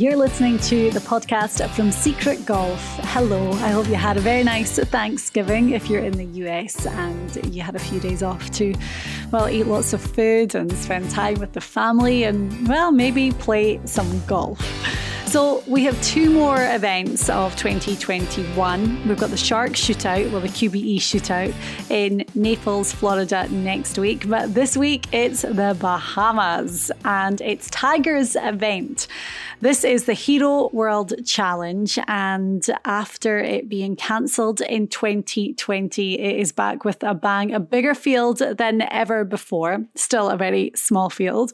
You're listening to the podcast from Secret Golf. Hello, I hope you had a very nice Thanksgiving if you're in the US and you had a few days off to, well, eat lots of food and spend time with the family and, well, maybe play some golf. So we have two more events of 2021. We've got the Shark Shootout, well, the QBE Shootout in Naples, Florida next week. But this week it's the Bahamas and it's Tiger's event. This is the Hero World Challenge, and after it being cancelled in 2020, it is back with a bang, a bigger field than ever before. Still a very small field.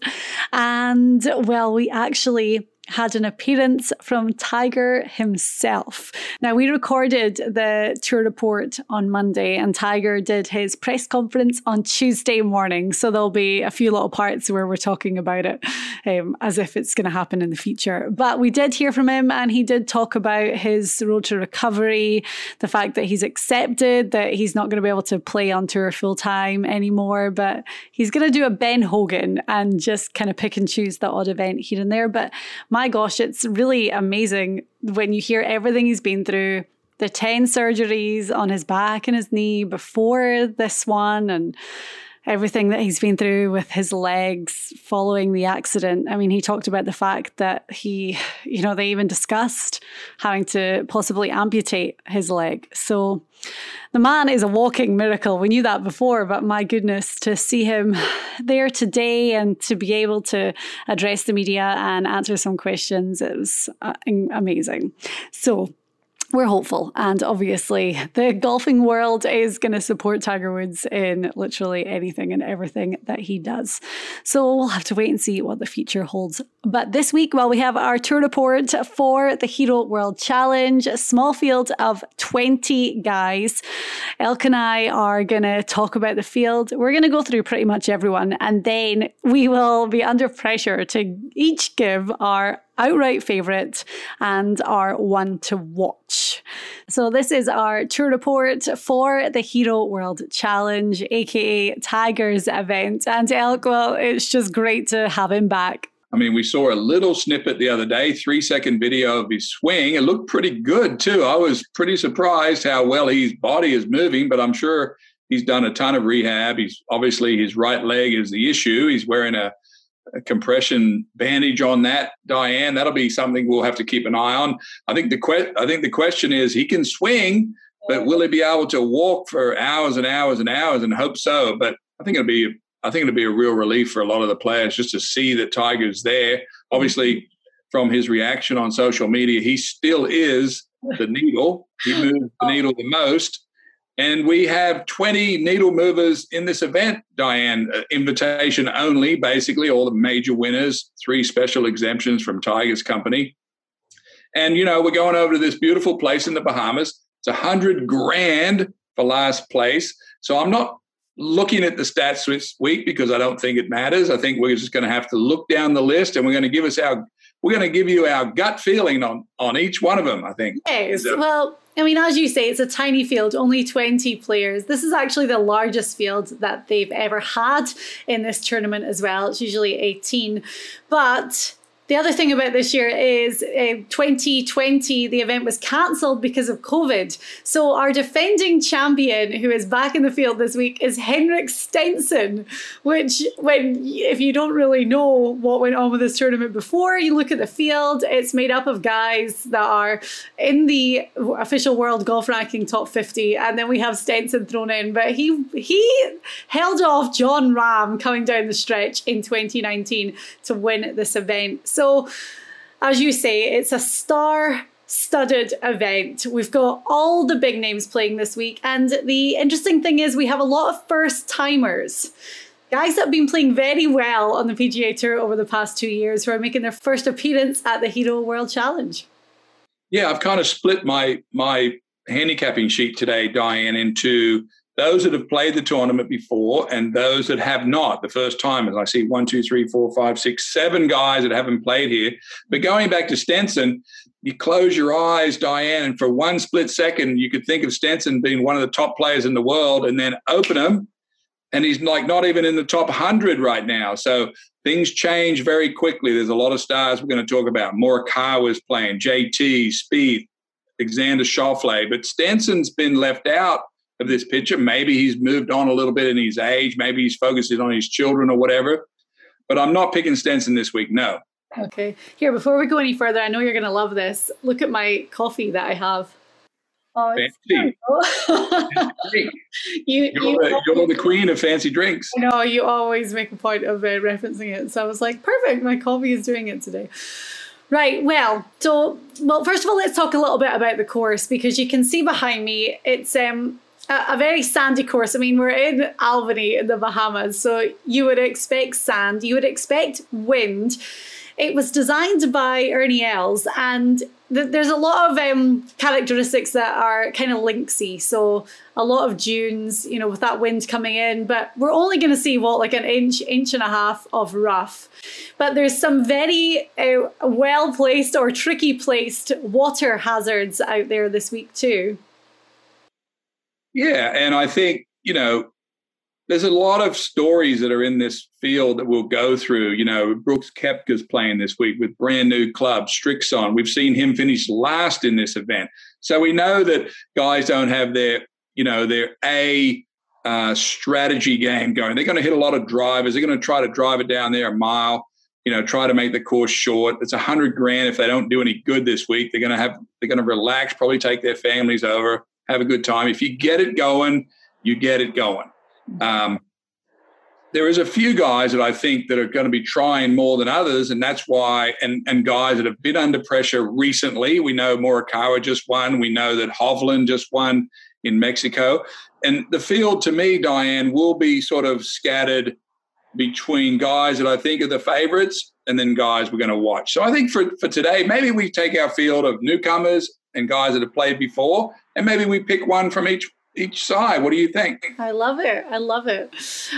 And well, we actually had an appearance from Tiger himself. Now, we recorded the tour report on Monday, and Tiger did his press conference on Tuesday morning. So there'll be a few little parts where we're talking about it um, as if it's going to happen in the future. But we did hear from him, and he did talk about his road to recovery, the fact that he's accepted that he's not going to be able to play on tour full time anymore, but he's going to do a Ben Hogan and just kind of pick and choose the odd event here and there. But my gosh, it's really amazing when you hear everything he's been through the 10 surgeries on his back and his knee before this one and everything that he's been through with his legs following the accident. I mean, he talked about the fact that he, you know, they even discussed having to possibly amputate his leg. So the man is a walking miracle. We knew that before, but my goodness, to see him there today and to be able to address the media and answer some questions, it was uh, amazing. So, we're hopeful. And obviously, the golfing world is going to support Tiger Woods in literally anything and everything that he does. So we'll have to wait and see what the future holds. But this week, well, we have our tour report for the Hero World Challenge, a small field of 20 guys. Elk and I are going to talk about the field. We're going to go through pretty much everyone, and then we will be under pressure to each give our outright favourite and our one to watch. So, this is our tour report for the Hero World Challenge, aka Tiger's event. And Elk, well, it's just great to have him back. I mean, we saw a little snippet the other day, three second video of his swing. It looked pretty good, too. I was pretty surprised how well his body is moving, but I'm sure he's done a ton of rehab. He's obviously his right leg is the issue. He's wearing a a compression bandage on that, Diane. That'll be something we'll have to keep an eye on. I think the que- I think the question is he can swing, but will he be able to walk for hours and hours and hours? And hope so. But I think it'll be I think it'll be a real relief for a lot of the players just to see that Tiger's there. Obviously, from his reaction on social media, he still is the needle. He moves the needle the most. And we have 20 needle movers in this event, Diane. Uh, invitation only, basically, all the major winners, three special exemptions from Tiger's Company. And, you know, we're going over to this beautiful place in the Bahamas. It's a hundred grand for last place. So I'm not looking at the stats this week because I don't think it matters. I think we're just going to have to look down the list and we're going to give us our we're going to give you our gut feeling on on each one of them. I think. Yes. So, well, I mean, as you say, it's a tiny field, only 20 players. This is actually the largest field that they've ever had in this tournament as well. It's usually 18. But the other thing about this year is uh, 2020, the event was cancelled because of COVID. So our defending champion, who is back in the field this week, is Henrik Stenson. Which, when if you don't really know what went on with this tournament before, you look at the field. It's made up of guys that are in the official world golf ranking top 50, and then we have Stenson thrown in. But he he held off Jon Rahm coming down the stretch in 2019 to win this event. So, as you say, it's a star studded event. We've got all the big names playing this week. And the interesting thing is, we have a lot of first timers. Guys that have been playing very well on the PGA Tour over the past two years who are making their first appearance at the Hero World Challenge. Yeah, I've kind of split my my handicapping sheet today, Diane, into those that have played the tournament before and those that have not. The first time as i see one two three four five six seven guys that haven't played here. But going back to stenson you close your eyes diane and for one split second you could think of stenson being one of the top players in the world and then open them and he's like not even in the top 100 right now. So things change very quickly. There's a lot of stars we're going to talk about. Morikawa is playing jt Spieth, Alexander Schauffele, but Stenson's been left out of this picture. Maybe he's moved on a little bit in his age. Maybe he's focusing on his children or whatever. But I'm not picking Stenson this week. No. Okay. Here, before we go any further, I know you're going to love this. Look at my coffee that I have. Oh, fancy. you, you're, you the, you're, the, queen of fancy drinks. No, you always make a point of uh, referencing it. So I was like, perfect. My coffee is doing it today. Right. Well, so well, first of all, let's talk a little bit about the course because you can see behind me. It's um a, very sandy course. I mean, we're in Albany in the Bahamas, so you would expect sand, you would expect wind. It was designed by Ernie Els, and th- there's a lot of um, characteristics that are kind of linksy. So a lot of dunes, you know, with that wind coming in. But we're only going to see what like an inch, inch and a half of rough. But there's some very uh, well placed or tricky placed water hazards out there this week too. Yeah, and I think you know there's a lot of stories that are in this field that we'll go through. You know, Brooks Koepka's playing this week with brand new club, Srixon. We've seen him finish last in this event. So we know that guys don't have their, you know, their A uh, strategy game going. They're going to hit a lot of drivers. They're going to try to drive it down there a mile, you know, try to make the course short. It's a hundred grand if they don't do any good this week. They're going to have, they're going to relax, probably take their families over have a good time. If you get it going, you get it going. Um, there is a few guys that I think that are going to be trying more than others, and that's why. And and guys that have been under pressure recently. We know Morikawa just won. We know that Hovland just won in Mexico. And the field, to me, Diane, will be sort of scattered between guys that I think are the favorites and then guys we're going to watch. So I think for, for today, maybe we take our field of newcomers and guys that have played before and maybe we pick one from each each side. What do you think? I love it. I love it.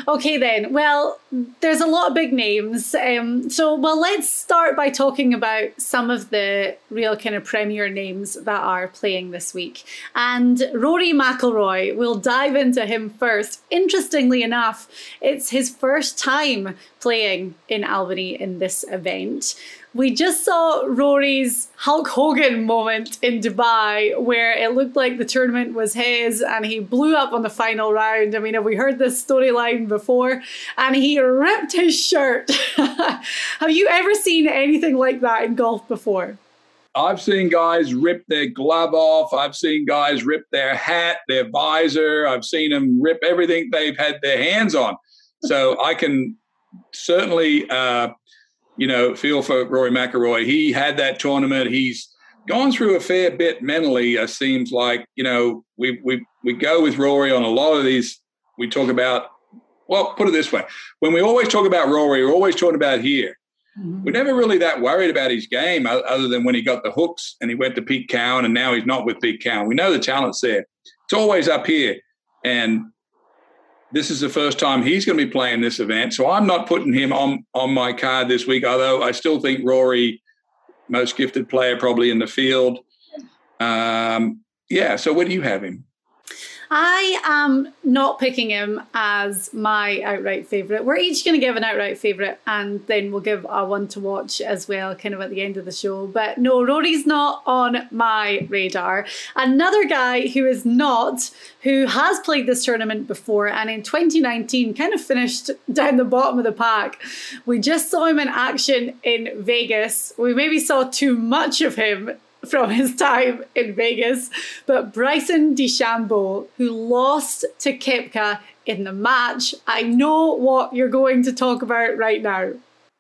Okay, then. Well, there's a lot of big names. Um, so, well, let's start by talking about some of the real kind of premier names that are playing this week. And Rory McIlroy, we'll dive into him first. Interestingly enough, it's his first time playing in Albany in this event. We just saw Rory's Hulk Hogan moment in Dubai where it looked like the tournament was his and he blew up on the final round. I mean, have we heard this storyline before? And he ripped his shirt. have you ever seen anything like that in golf before? I've seen guys rip their glove off. I've seen guys rip their hat, their visor. I've seen them rip everything they've had their hands on. So I can certainly uh, you know, feel for Rory McIlroy. He had that tournament. He's gone through a fair bit mentally. It seems like you know we we we go with Rory on a lot of these. We talk about well, put it this way: when we always talk about Rory, we're always talking about here. Mm-hmm. We're never really that worried about his game, other than when he got the hooks and he went to Pete Cowan, and now he's not with Pete Cowan. We know the talent's there. It's always up here, and this is the first time he's going to be playing this event. So I'm not putting him on on my card this week. Although I still think Rory, most gifted player probably in the field. Um, yeah. So where do you have him? I am not picking him as my outright favourite. We're each going to give an outright favourite and then we'll give a one to watch as well, kind of at the end of the show. But no, Rory's not on my radar. Another guy who is not, who has played this tournament before and in 2019 kind of finished down the bottom of the pack. We just saw him in action in Vegas. We maybe saw too much of him from his time in Vegas, but Bryson DeChambeau, who lost to Koepka in the match. I know what you're going to talk about right now.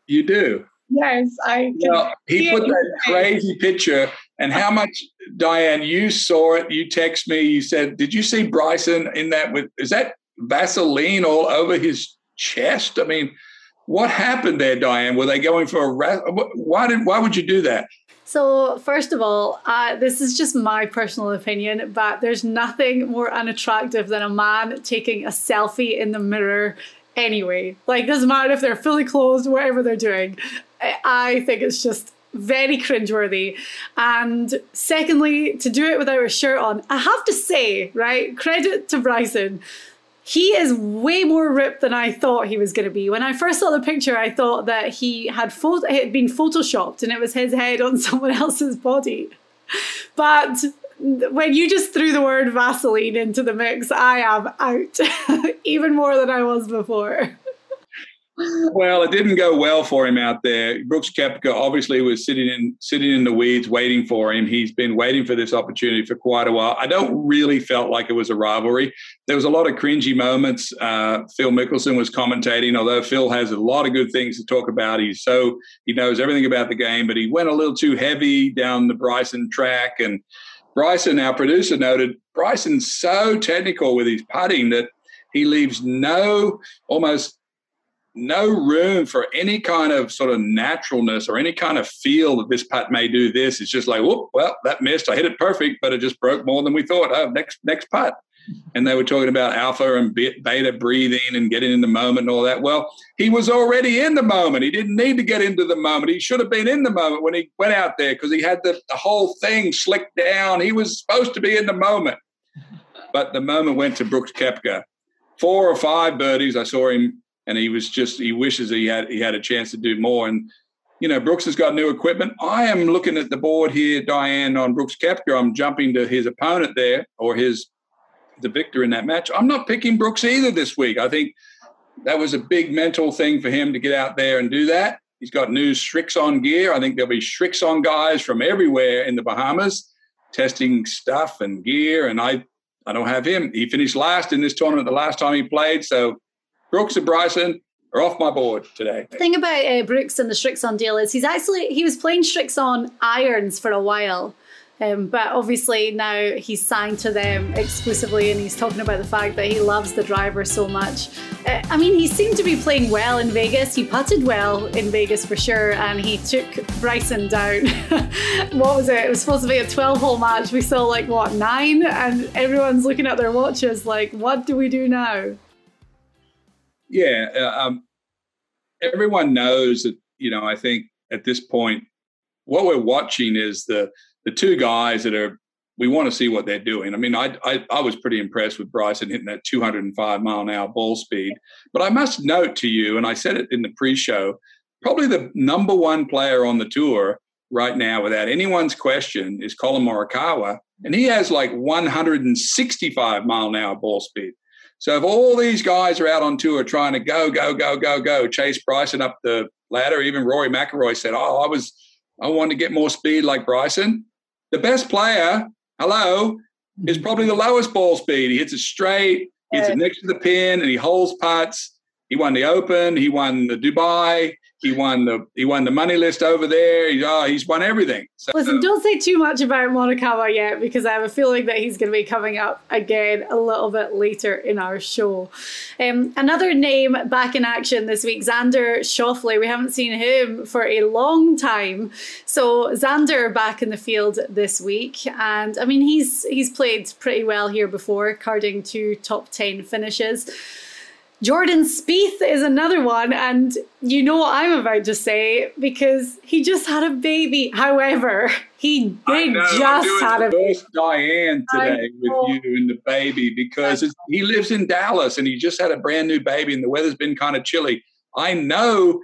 You do. Yes, I. Well, he put that crazy picture, and how much, Diane? You saw it. You text me. You said, "Did you see Bryson in that? With is that Vaseline all over his chest? I mean, what happened there, Diane? Were they going for a? Why did? Why would you do that? So, first of all, uh, this is just my personal opinion, but there's nothing more unattractive than a man taking a selfie in the mirror anyway. Like, doesn't matter if they're fully clothed, whatever they're doing. I think it's just very cringeworthy. And secondly, to do it without a shirt on, I have to say, right, credit to Bryson he is way more ripped than I thought he was going to be. When I first saw the picture, I thought that he had, photo- had been photoshopped and it was his head on someone else's body. But when you just threw the word Vaseline into the mix, I am out even more than I was before well, it didn't go well for him out there. Brooks Koepka obviously was sitting in sitting in the weeds waiting for him. He's been waiting for this opportunity for quite a while. I don't really felt like it was a rivalry. There was a lot of cringy moments. Uh, Phil Mickelson was commentating, although Phil has a lot of good things to talk about. He's so he knows everything about the game, but he went a little too heavy down the Bryson track. And Bryson, our producer, noted Bryson's so technical with his putting that he leaves no almost no room for any kind of sort of naturalness or any kind of feel that this putt may do this. It's just like, whoop, well, that missed. I hit it perfect, but it just broke more than we thought. Oh, next next putt. And they were talking about alpha and beta breathing and getting in the moment and all that. Well, he was already in the moment. He didn't need to get into the moment. He should have been in the moment when he went out there because he had the, the whole thing slicked down. He was supposed to be in the moment. But the moment went to Brooks Koepka. Four or five birdies. I saw him and he was just he wishes he had he had a chance to do more. And you know, Brooks has got new equipment. I am looking at the board here, Diane, on Brooks Koepka. I'm jumping to his opponent there or his the victor in that match. I'm not picking Brooks either this week. I think that was a big mental thing for him to get out there and do that. He's got new Srixon gear. I think there'll be Srixon guys from everywhere in the Bahamas testing stuff and gear. And I, I don't have him. He finished last in this tournament the last time he played. So Brooks and Bryson are off my board today. The thing about uh, Brooks and the Srixon deal is he's actually he was playing Srixon irons for a while. Um, but obviously now he's signed to them exclusively and he's talking about the fact that he loves the driver so much. Uh, I mean, he seemed to be playing well in Vegas. He putted well in Vegas for sure and he took Bryson down. what was it? It was supposed to be a 12 hole match. We saw like, what, nine? And everyone's looking at their watches like, what do we do now? Yeah, uh, um, everyone knows that. You know, I think at this point, what we're watching is the the two guys that are. We want to see what they're doing. I mean, I, I, I was pretty impressed with Bryson hitting that 205 mile an hour ball speed. But I must note to you, and I said it in the pre-show, probably the number one player on the tour right now, without anyone's question, is Collin Morikawa, and he has like 165 mile an hour ball speed. So if all these guys are out on tour trying to go, go, go, go, go, chase Bryson up the ladder, even Rory McIlroy said, "Oh, I was, I wanted to get more speed like Bryson." The best player, hello, is mm-hmm. probably the lowest ball speed. He hits it straight, he hits it next to the pin, and he holds putts. He won the Open. He won the Dubai. He won the he won the money list over there. He, oh, he's won everything. So, Listen, don't say too much about Morikawa yet because I have a feeling that he's going to be coming up again a little bit later in our show. Um, another name back in action this week, Xander Schauffele. We haven't seen him for a long time. So Xander back in the field this week, and I mean he's he's played pretty well here before, carding two top ten finishes. Jordan Spieth is another one, and you know what I'm about to say because he just had a baby. However, he did just had a baby. Diane today with you and the baby because he lives in Dallas and he just had a brand new baby and the weather's been kind of chilly. I know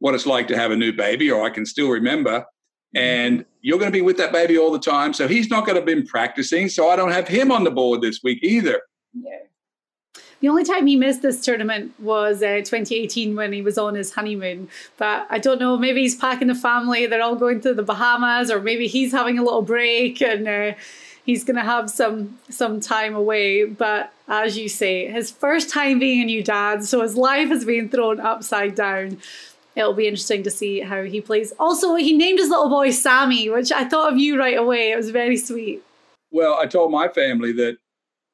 what it's like to have a new baby, or I can still remember. Mm-hmm. And you're going to be with that baby all the time. So he's not going to have been practicing. So I don't have him on the board this week either. Yeah. The only time he missed this tournament was uh, 2018 when he was on his honeymoon. But I don't know, maybe he's packing the family, they're all going to the Bahamas, or maybe he's having a little break and uh, he's going to have some some time away. But as you say, his first time being a new dad, so his life has been thrown upside down. It'll be interesting to see how he plays. Also, he named his little boy Sammy, which I thought of you right away. It was very sweet. Well, I told my family that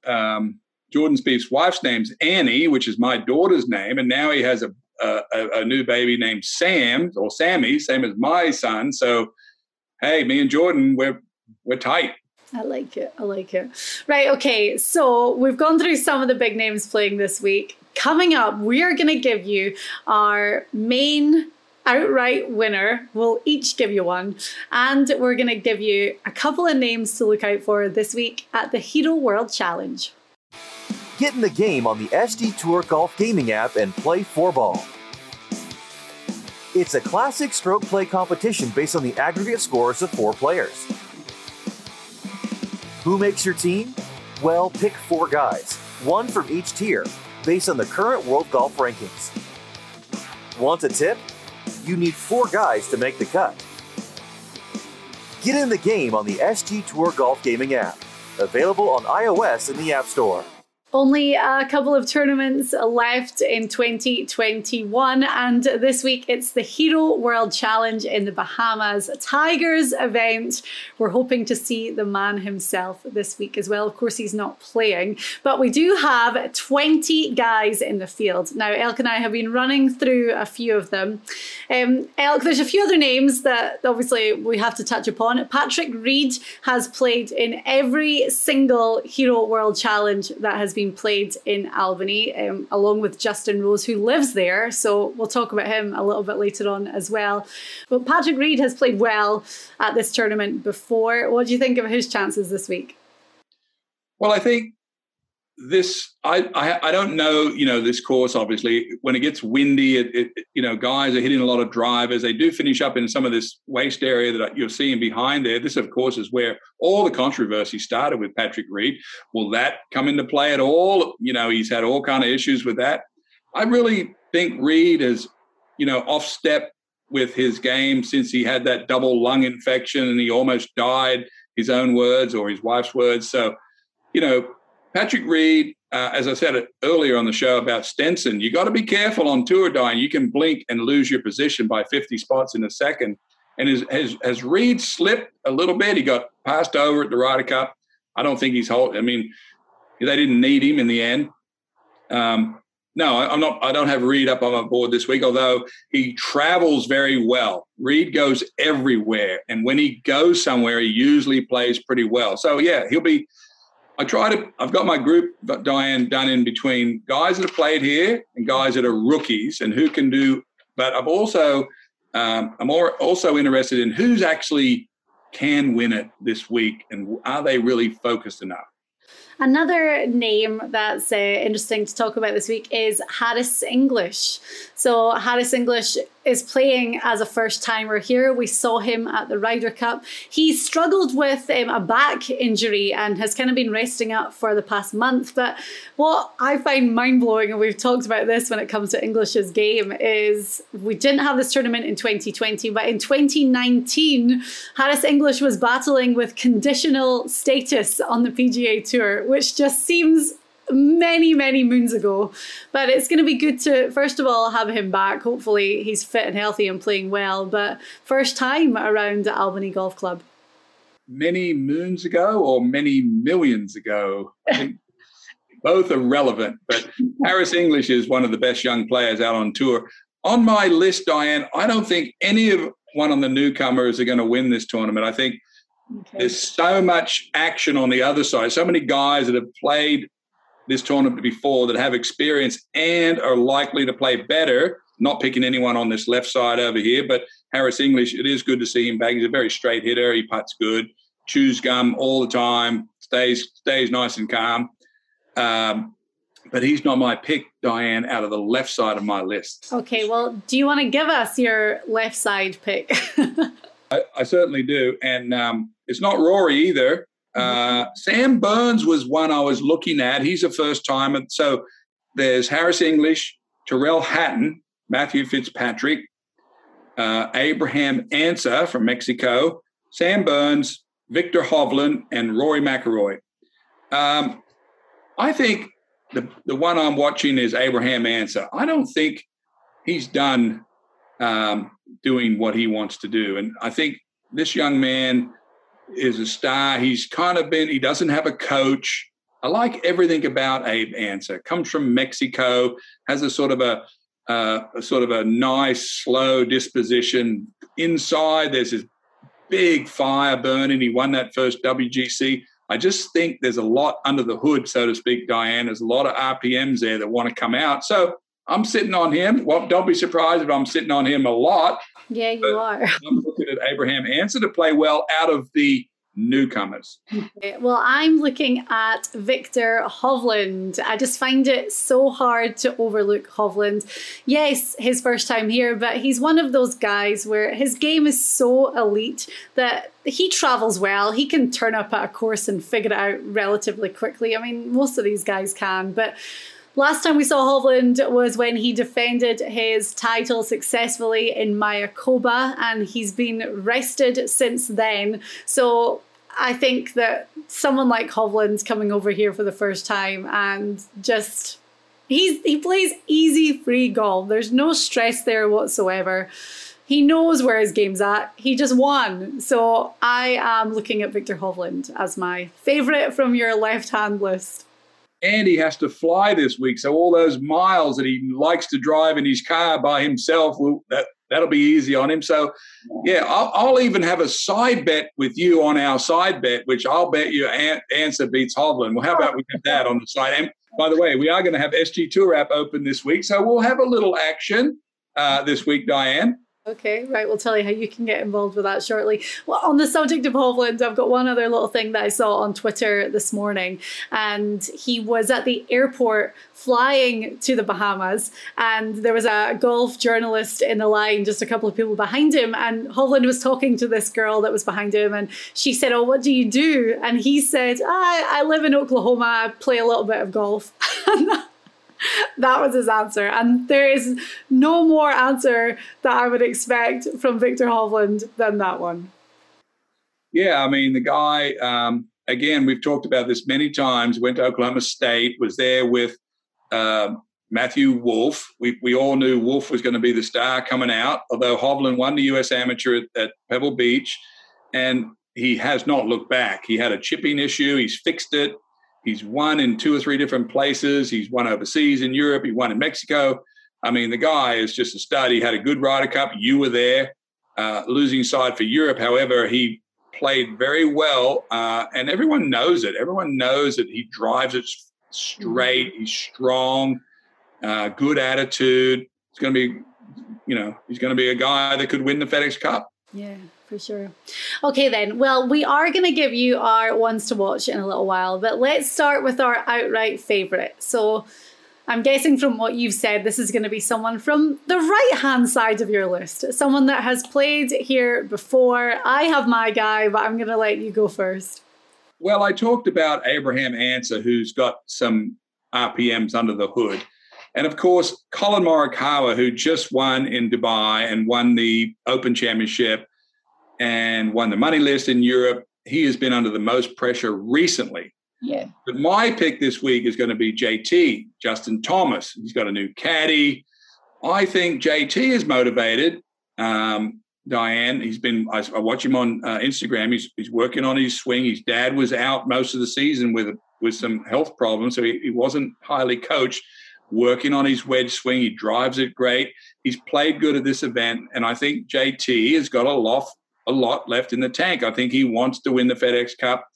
um, Jordan Spieth's wife's name's Annie, which is my daughter's name, and now he has a, a, a new baby named Sam or Sammy, same as my son. So, hey, me and Jordan, we're we're tight. I like it. I like it. Right. Okay. So we've gone through some of the big names playing this week. Coming up, we are going to give you our main outright winner. We'll each give you one. And we're going to give you a couple of names to look out for this week at the Hero World Challenge. Get in the game on the SG Tour Golf gaming app and play four ball. It's a classic stroke play competition based on the aggregate scores of four players. Who makes your team? Well, pick four guys, one from each tier, based on the current world golf rankings. Want a tip? You need four guys to make the cut. Get in the game on the SG Tour Golf Gaming app, available on iOS in the App Store. Only a couple of tournaments left in 2021, and this week it's the Hero World Challenge in the Bahamas Tigers event. We're hoping to see the man himself this week as well. Of course, he's not playing, but we do have 20 guys in the field. Now, Elk and I have been running through a few of them. Um, Elk, there's a few other names that obviously we have to touch upon. Patrick Reed has played in every single Hero World Challenge that has been been played in Albany, um, along with Justin Rose, who lives there. So we'll talk about him a little bit later on as well. But Patrick Reed has played well at this tournament before. What do you think of his chances this week? Well, I think this I, I, I don't know you know this course obviously. When it gets windy it, it, you know guys are hitting a lot of drivers. They do finish up in some of this waste area that you're seeing behind there. This of course is where all the controversy started with Patrick Reed. Will that come into play at all? You know he's had all kind of issues with that. I really think Reed is you know off step with his game since he had that double lung infection and he almost died his own words or his wife's words. So you know Patrick Reed, uh, as I said earlier on the show about Stenson, you got to be careful on tour, Diane. You can blink and lose your position by 50 spots in a second. And has, has, has Reed slipped a little bit? He got passed over at the Ryder Cup. I don't think he's hold. I mean, they didn't need him in the end. Um, no, I'm not. I don't have Reed up on my board this week. Although he travels very well, Reed goes everywhere, and when he goes somewhere, he usually plays pretty well. So yeah, he'll be I try to, I've got my group, Diane, done in between guys that have played here and guys that are rookies and who can do, but I've also, um, I'm also interested in who's actually can win it this week and are they really focused enough? Another name that's uh, interesting to talk about this week is Harris English. So, Harris English is playing as a first timer here. We saw him at the Ryder Cup. He struggled with um, a back injury and has kind of been resting up for the past month. But what I find mind blowing, and we've talked about this when it comes to English's game, is we didn't have this tournament in 2020, but in 2019, Harris English was battling with conditional status on the PGA Tour, which just seems many, many moons ago. But it's going to be good to, first of all, have him back. Hopefully, he's fit and healthy and playing well. But first time around the Albany Golf Club. Many moons ago or many millions ago? both are relevant. But Harris English is one of the best young players out on tour. On my list, Diane, I don't think any of one of the newcomers are going to win this tournament. I think Okay. There's so much action on the other side. So many guys that have played this tournament before that have experience and are likely to play better. Not picking anyone on this left side over here, but Harris English, it is good to see him back. He's a very straight hitter. He puts good, chews gum all the time, stays stays nice and calm. Um, but he's not my pick, Diane, out of the left side of my list. Okay, well, do you want to give us your left side pick? I, I, certainly do. And um, it's not Rory either. Uh, Sam Burns was one I was looking at. He's a first timer. So there's Harris English, Tyrrell Hatton, Matthew Fitzpatrick, uh, Abraham Ancer from Mexico, Sam Burns, Viktor Hovland, and Rory McIlroy. Um, I think the, the one I'm watching is Abraham Ancer. I don't think he's done um, doing what he wants to do. And I think this young man is a star. He's kind of been, he doesn't have a coach. I like everything about Abe Ancer. Comes from Mexico, has a sort of a, uh, a sort of a nice, slow disposition. Inside, there's this big fire burning. He won that first WGC. I just think there's a lot under the hood, so to speak, Diane. There's a lot of RPMs there that want to come out. So I'm sitting on him. Well, don't be surprised if I'm sitting on him a lot. Yeah, you are. I'm looking at Abraham Ancer to play well out of the newcomers. Well, I'm looking at Viktor Hovland. I just find it so hard to overlook Hovland. Yes, his first time here, but he's one of those guys where his game is so elite that he travels well. He can turn up at a course and figure it out relatively quickly. I mean, most of these guys can, but Last time we saw Hovland was when he defended his title successfully in Mayakoba, and he's been rested since then. So I think that someone like Hovland's coming over here for the first time and just he's he plays easy free golf. There's no stress there whatsoever. He knows where his game's at. He just won. So I am looking at Viktor Hovland as my favorite from your left hand list. And he has to fly this week. So all those miles that he likes to drive in his car by himself, will, that that'll be easy on him. So, yeah, I'll, I'll, even have a side bet with you on our side bet, which I'll bet you an- Ancer beats Hovland. Well, how about we have that on the side? And by the way, we are going to have SG Tour app open this week, so we'll have a little action uh, this week, Diane. Okay, right. We'll tell you how you can get involved with that shortly. Well, on the subject of Hovland, I've got one other little thing that I saw on Twitter this morning. And he was at the airport flying to the Bahamas. And there was a golf journalist in the line, just a couple of people behind him. And Hovland was talking to this girl that was behind him. And she said, Oh, what do you do? And he said, I, I live in Oklahoma. I play a little bit of golf. that was his answer. And there is no more answer that I would expect from Viktor Hovland than that one. Yeah, I mean, the guy, um, again, we've talked about this many times, went to Oklahoma State, was there with uh, Matthew Wolff. We, we all knew Wolff was going to be the star coming out, although Hovland won the U.S. Amateur at, at Pebble Beach. And he has not looked back. He had a chipping issue, he's fixed it. He's won in two or three different places. He's won overseas in Europe. He won in Mexico. I mean, the guy is just a stud. He had a good Ryder Cup. You were there. Uh, losing side for Europe. However, he played very well, uh, and everyone knows it. Everyone knows that he drives it straight. He's strong, uh, good attitude. It's going to be, you know, he's going to be a guy that could win the FedEx Cup. Yeah for sure. Okay, then. Well, we are going to give you our ones to watch in a little while, but let's start with our outright favourite. So, I'm guessing from what you've said, this is going to be someone from the right hand side of your list, someone that has played here before. I have my guy, but I'm going to let you go first. Well, I talked about Abraham Ancer, who's got some RPMs under the hood. And of course, Collin Morikawa, who just won in Dubai and won the Open Championship and won the money list in Europe. He has been under the most pressure recently. Yeah. But my pick this week is going to be JT, Justin Thomas. He's got a new caddy. I think JT is motivated. Um, Diane, he's been, I, I watch him on uh, Instagram. He's, he's working on his swing. His dad was out most of the season with, with some health problems, so he, he wasn't highly coached working on his wedge swing. He drives it great. He's played good at this event. And I think JT has got a lot, a lot left in the tank. I think he wants to win the FedEx Cup.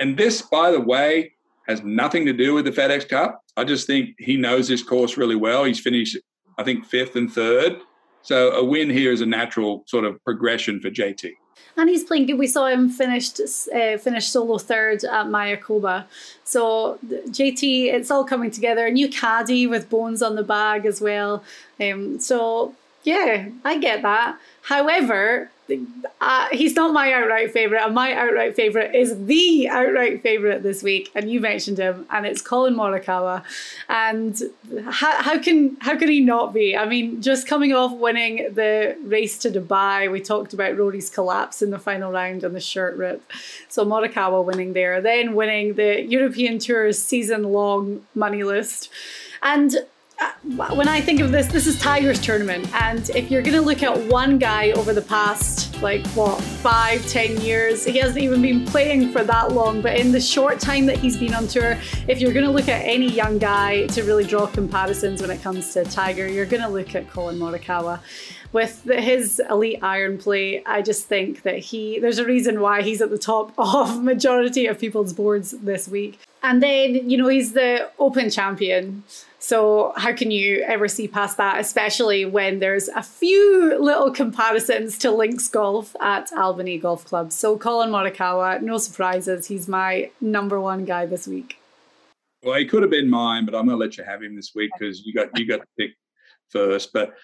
And this, by the way, has nothing to do with the FedEx Cup. I just think he knows this course really well. He's finished, I think, fifth and third. So a win here is a natural sort of progression for JT. And he's playing good. We saw him finished uh, finished solo third at Mayakoba. So JT, it's all coming together. A new caddy with bones on the bag as well. Um, so yeah, I get that. However, uh, he's not my outright favourite, and my outright favourite is the outright favourite this week. And you mentioned him, and it's Collin Morikawa. And how, how can how can he not be? I mean, just coming off winning the race to Dubai, we talked about Rory's collapse in the final round and the shirt rip. So Morikawa winning there, then winning the European Tour's season long money list, and Uh, when I think of this, this is Tiger's tournament. And if you're going to look at one guy over the past, like, what, five, ten years, he hasn't even been playing for that long. But in the short time that he's been on tour, if you're going to look at any young guy to really draw comparisons when it comes to Tiger, you're going to look at Collin Morikawa. With his elite iron play, I just think that he, there's a reason why he's at the top of majority of people's boards this week. And then, you know, he's the Open champion. So, how can you ever see past that, especially when there's a few little comparisons to Links Golf at Albany Golf Club? So, Collin Morikawa, no surprises. He's my number one guy this week. Well, he could have been mine, but I'm going to let you have him this week because you got you got to pick first. But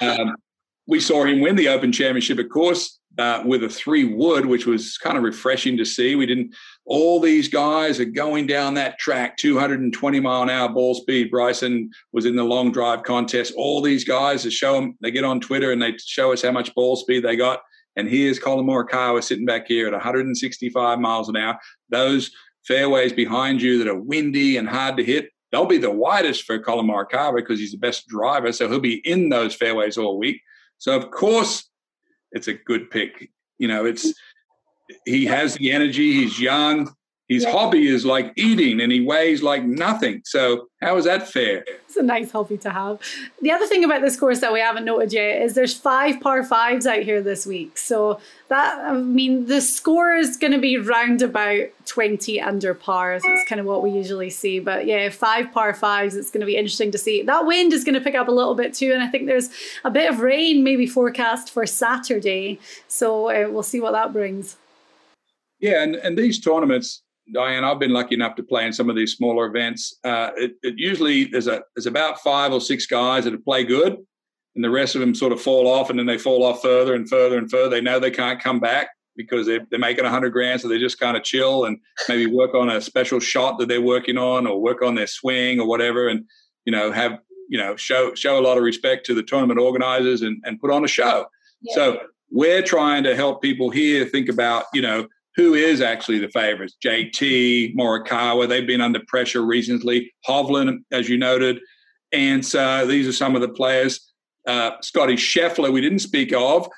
um, we saw him win the Open Championship, of course, uh, with a three wood, which was kind of refreshing to see. We didn't. All these guys are going down that track, 220 mile an hour ball speed. Bryson was in the long drive contest. All these guys are show them. They get on Twitter and they show us how much ball speed they got. And here's Collin Morikawa sitting back here at 165 miles an hour. Those fairways behind you that are windy and hard to hit, they'll be the widest for Collin Morikawa because he's the best driver. So he'll be in those fairways all week. So of course, it's a good pick. You know, it's he has the energy. He's young. His yeah. hobby is like eating, and he weighs like nothing. So how is that fair? It's a nice hobby to have. The other thing about this course that we haven't noted yet is there's five par fives out here this week. So that I mean the score is going to be round about 20 under par. It's kind of what we usually see. But yeah, five par fives. It's going to be interesting to see. That wind is going to pick up a little bit too, and I think there's a bit of rain maybe forecast for Saturday. So uh, we'll see what that brings. Yeah, and, and these tournaments, Diane, I've been lucky enough to play in some of these smaller events. Uh, it, it, usually there's a there's about five or six guys that play good, and the rest of them sort of fall off, and then they fall off further and further and further. They know they can't come back because they're, they're making a hundred grand, so they just kind of chill and maybe work on a special shot that they're working on, or work on their swing or whatever, and you know have you know show show a lot of respect to the tournament organizers and, and put on a show. Yeah. So we're trying to help people here think about you know who is actually the favorites? JT, Morikawa, they've been under pressure recently. Hovland, as you noted. And so these are some of the players. Uh, Scotty Scheffler, we didn't speak of,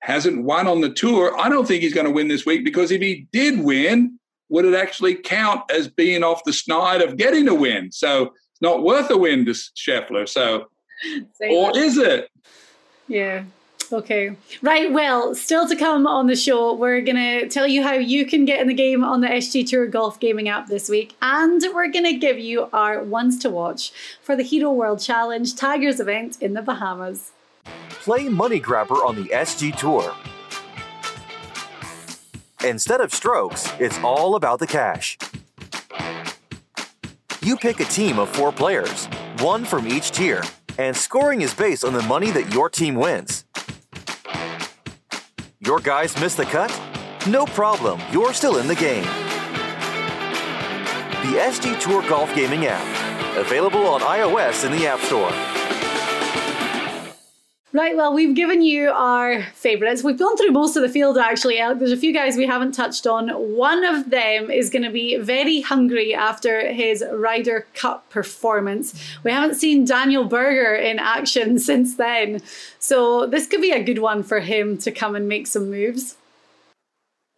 hasn't won on the tour. I don't think he's going to win this week because if he did win, would it actually count as being off the snide of getting a win? So it's not worth a win to Scheffler. So, or is it? Yeah, Okay. Right. Well, still to come on the show, we're going to tell you how you can get in the game on the SG Tour Golf Gaming app this week. And we're going to give you our ones to watch for the Hero World Challenge Tigers event in the Bahamas. Play Money Grabber on the SG Tour. Instead of strokes, it's all about the cash. You pick a team of four players, one from each tier, and scoring is based on the money that your team wins. Your guys missed the cut? No problem, you're still in the game. The SG Tour Golf Gaming app, available on iOS in the App Store. Right, well, we've given you our favourites. We've gone through most of the field actually. There's a few guys we haven't touched on. One of them is going to be very hungry after his Ryder Cup performance. We haven't seen Daniel Berger in action since then. So this could be a good one for him to come and make some moves.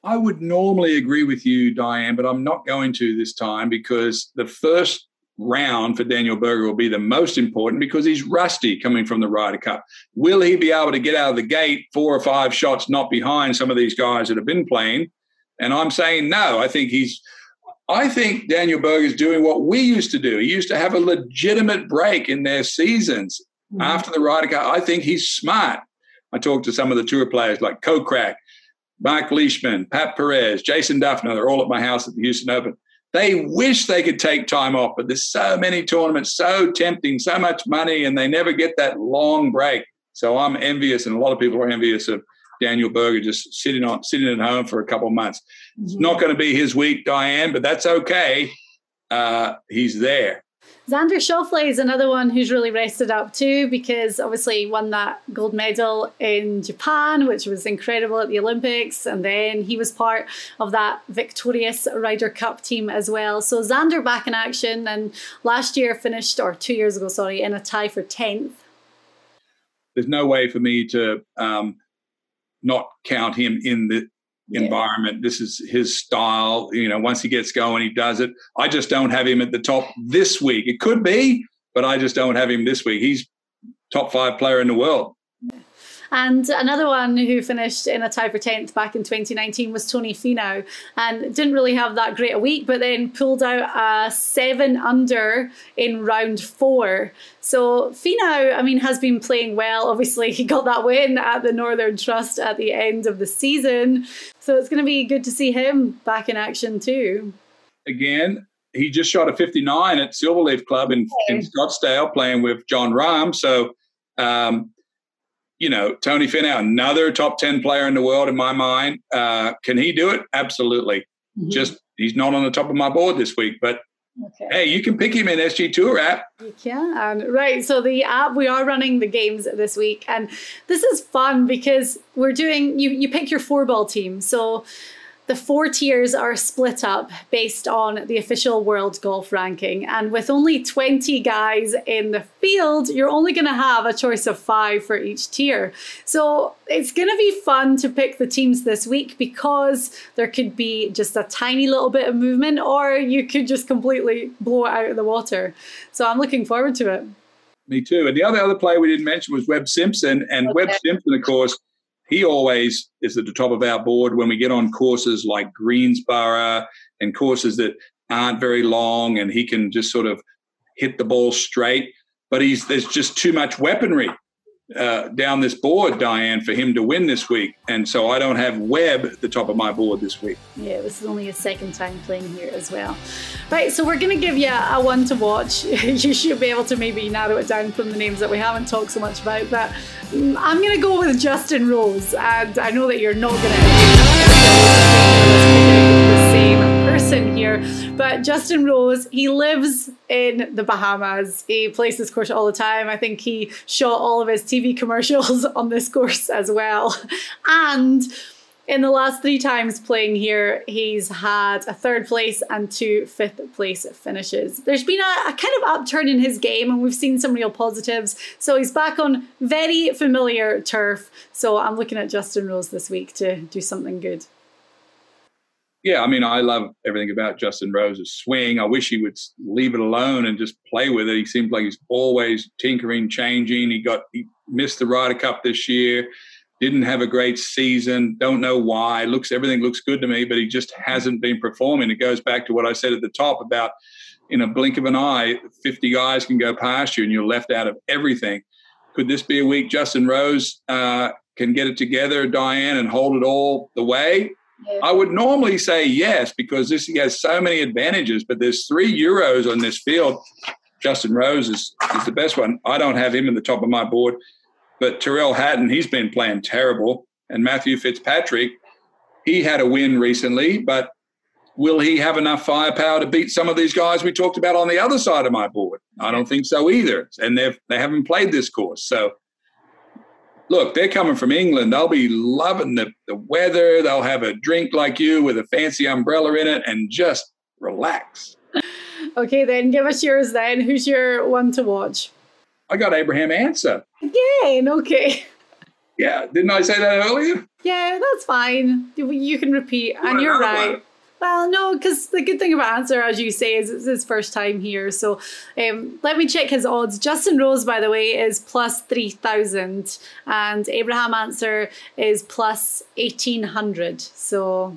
I would normally agree with you, Diane, but I'm not going to this time because the first round for Daniel Berger will be the most important because he's rusty coming from the Ryder Cup. Will he be able to get out of the gate four or five shots not behind some of these guys that have been playing? And I'm saying no. I think he's I think Daniel Berger is doing what we used to do. He used to have a legitimate break in their seasons mm-hmm. after the Ryder Cup. I think he's smart. I talked to some of the tour players like Kokrak, Mark Leishman, Pat Perez, Jason Dufner. They're all at my house at the Houston Open. They wish they could take time off, but there's so many tournaments, so tempting, so much money, and they never get that long break. So I'm envious, and a lot of people are envious of Daniel Berger just sitting on sitting at home for a couple of months. It's mm-hmm. not going to be his week, Diane, but that's okay. Uh, he's there. Xander Schauffele is another one who's really rested up too because obviously won that gold medal in Japan, which was incredible at the Olympics. And then he was part of that victorious Ryder Cup team as well. So Xander back in action and last year finished, or two years ago, sorry, in a tie for 10th. There's no way for me to um, not count him in the yeah. environment. This is his style. You know, once he gets going, he does it. I just don't have him at the top this week. It could be, but I just don't have him this week. He's top five player in the world. And another one who finished in a tie for 10th back in 2019 was Tony Finau and didn't really have that great a week, but then pulled out a seven under in round four. So Finau, I mean, has been playing well. Obviously, he got that win at the Northern Trust at the end of the season. So it's going to be good to see him back in action too. Again, he just shot a 59 at Silverleaf Club in, in Scottsdale playing with Jon Rahm. So um, you know, Tony Finau, another top 10 player in the world in my mind. Uh, can he do it? Absolutely. Mm-hmm. Just he's not on the top of my board this week, but Okay. Hey, you can pick him in SG Tour app. You can. Right. So the app, we are running the games this week. And this is fun because we're doing, you, you pick your four ball team. So the four tiers are split up based on the official world golf ranking. And with only 20 guys in the field, you're only going to have a choice of five for each tier. So it's going to be fun to pick the teams this week because there could be just a tiny little bit of movement, or you could just completely blow it out of the water. So I'm looking forward to it. Me too. And the other other player we didn't mention was Webb Simpson. And okay. Webb Simpson, of course, he always is at the top of our board when we get on courses like Greensboro and courses that aren't very long and he can just sort of hit the ball straight. But he's there's just too much weaponry uh, down this board, Diane, for him to win this week. And so I don't have Webb at the top of my board this week. Yeah, this is only his second time playing here as well. Right, so we're going to give you a one to watch. you should be able to maybe narrow it down from the names that we haven't talked so much about. But mm, I'm going to go with Justin Rose. And I know that you're not going to person here. But Justin Rose, he lives in the Bahamas. He plays this course all the time. I think he shot all of his TV commercials on this course as well. And in the last three times playing here, he's had a third place and two fifth place finishes. There's been a, a, kind of upturn in his game, and we've seen some real positives. So he's back on very familiar turf. So I'm looking at Justin Rose this week to do something good yeah, I mean, I love everything about Justin Rose's swing. I wish he would leave it alone and just play with it. He seems like he's always tinkering, changing. He got he missed the Ryder Cup this year, didn't have a great season. Don't know why. Looks everything looks good to me, but he just hasn't been performing. It goes back to what I said at the top about in a blink of an eye, 50 guys can go past you and you're left out of everything. Could this be a week Justin Rose uh, can get it together, Diane, and hold it all the way? I would normally say yes because this has so many advantages, but there's three Euros on this field. Justin Rose is, is the best one. I don't have him in the top of my board, but Tyrrell Hatton, he's been playing terrible. And Matthew Fitzpatrick, he had a win recently, but will he have enough firepower to beat some of these guys we talked about on the other side of my board? I don't think so either. And they've they haven't played this course. So look, they're coming from England. They'll be loving the, the weather. They'll have a drink like you with a fancy umbrella in it and just relax. Okay, then give us yours then. Who's your one to watch? I got Abraham Ancer. Again, okay. Yeah, didn't I say that earlier? Yeah, that's fine. You can repeat, and you're right. One. Well, no, because the good thing about Ancer, as you say, is it's his first time here. So um, let me check his odds. Justin Rose, by the way, is plus 3,000, and Abraham Ancer is plus 1,800. So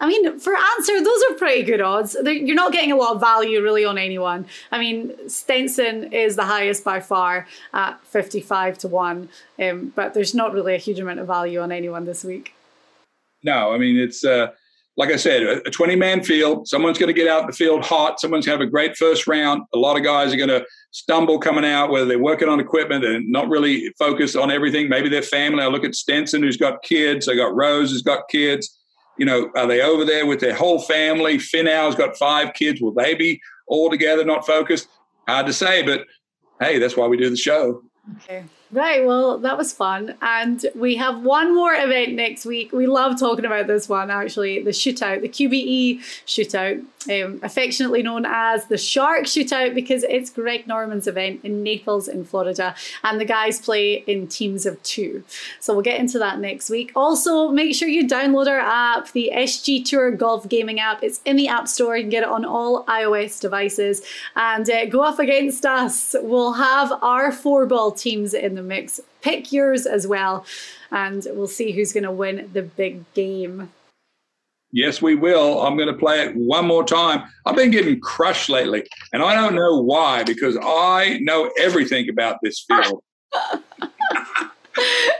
I mean, for Ancer, those are pretty good odds. They're, you're not getting a lot of value really on anyone. I mean, Stenson is the highest by far at 55 to 1, um, but there's not really a huge amount of value on anyone this week. No, I mean, it's uh, like I said, a 20 man field. Someone's going to get out the field hot. Someone's going to have a great first round. A lot of guys are going to stumble coming out, whether they're working on equipment and not really focused on everything. Maybe their family. I look at Stenson, who's got kids. I got Rose, who's got kids you know, are they over there with their whole family? Finau's got five kids. Will they be all together, not focused? Hard to say, but hey, that's why we do the show. Okay. Right, well, that was fun. And we have one more event next week. We love talking about this one, actually the shootout, the QBE shootout, um, affectionately known as the Shark Shootout, because it's Greg Norman's event in Naples, in Florida. And the guys play in teams of two. So we'll get into that next week. Also, make sure you download our app, the SG Tour Golf Gaming app. It's in the App Store. You can get it on all iOS devices. And uh, go up against us. We'll have our four ball teams in the mix. Pick yours as well, and we'll see who's going to win the big game. Yes, we will. I'm going to play it one more time. I've been getting crushed lately, and I don't know why because I know everything about this field.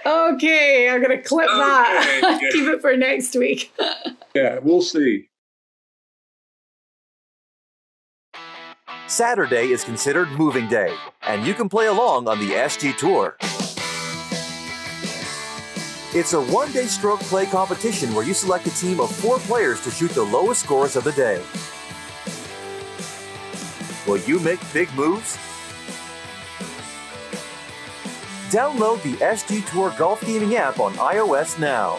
okay, I'm going to clip okay, that. Keep it for next week. yeah, we'll see. Saturday is considered moving day, and you can play along on the SG Tour. It's a one day stroke play competition where you select a team of four players to shoot the lowest scores of the day. Will you make big moves? Download the SG Tour Golf Gaming app on iOS now.